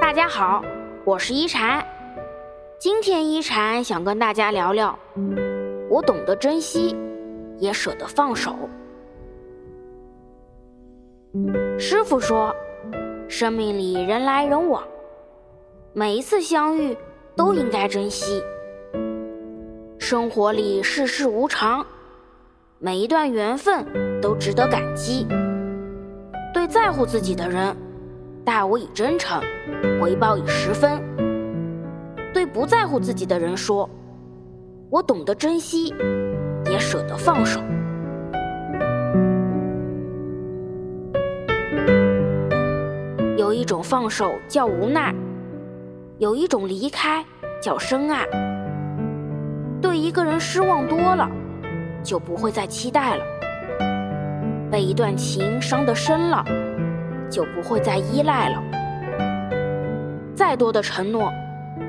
大家好，我是一禅。今天一禅想跟大家聊聊，我懂得珍惜，也舍得放手。师傅说，生命里人来人往，每一次相遇都应该珍惜。生活里世事无常，每一段缘分都值得感激。对在乎自己的人，待我以真诚，回报以十分；对不在乎自己的人说，我懂得珍惜，也舍得放手。有一种放手叫无奈，有一种离开叫深爱。对一个人失望多了，就不会再期待了；被一段情伤得深了，就不会再依赖了。再多的承诺，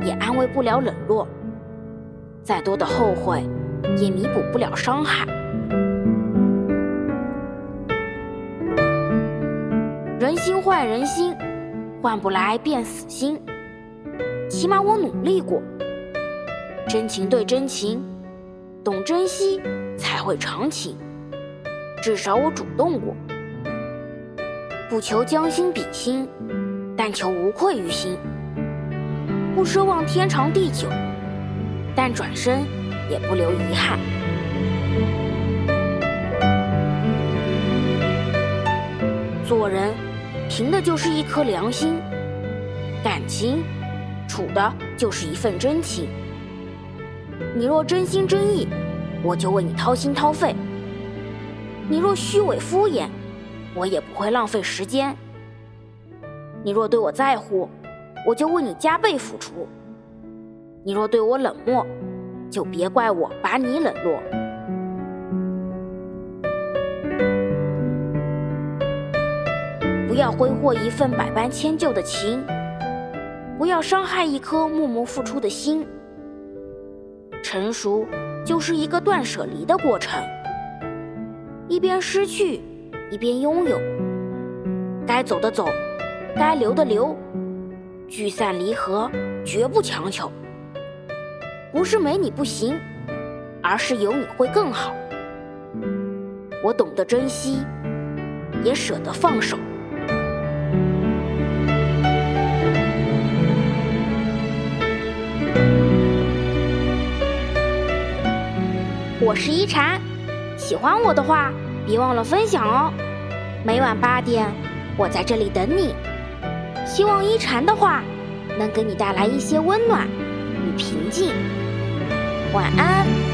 也安慰不了冷落；再多的后悔，也弥补不了伤害。人心换人心，换不来变死心。起码我努力过。真情对真情，懂珍惜才会长情。至少我主动过，不求将心比心，但求无愧于心。不奢望天长地久，但转身也不留遗憾。做人，凭的就是一颗良心；感情，处的就是一份真情。你若真心真意，我就为你掏心掏肺；你若虚伪敷衍，我也不会浪费时间。你若对我在乎，我就为你加倍付出；你若对我冷漠，就别怪我把你冷落。不要挥霍一份百般迁就的情，不要伤害一颗默默付出的心。成熟就是一个断舍离的过程，一边失去，一边拥有。该走的走，该留的留，聚散离合绝不强求。不是没你不行，而是有你会更好。我懂得珍惜，也舍得放手。我是一禅，喜欢我的话，别忘了分享哦。每晚八点，我在这里等你。希望一禅的话能给你带来一些温暖与平静。晚安。